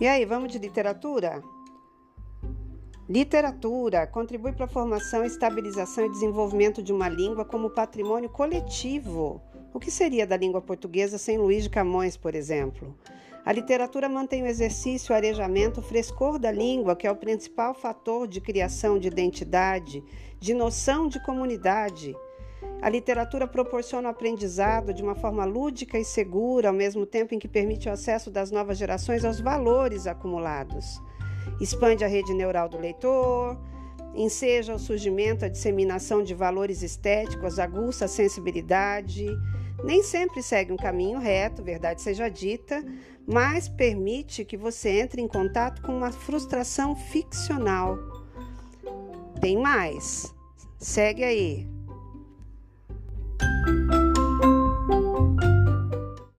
E aí, vamos de literatura? Literatura contribui para a formação, estabilização e desenvolvimento de uma língua como patrimônio coletivo. O que seria da língua portuguesa sem Luís de Camões, por exemplo? A literatura mantém o exercício, o arejamento, o frescor da língua, que é o principal fator de criação de identidade, de noção de comunidade. A literatura proporciona o aprendizado de uma forma lúdica e segura, ao mesmo tempo em que permite o acesso das novas gerações aos valores acumulados. Expande a rede neural do leitor, enseja o surgimento, a disseminação de valores estéticos, aguça a sensibilidade. Nem sempre segue um caminho reto, verdade seja dita, mas permite que você entre em contato com uma frustração ficcional. Tem mais. Segue aí.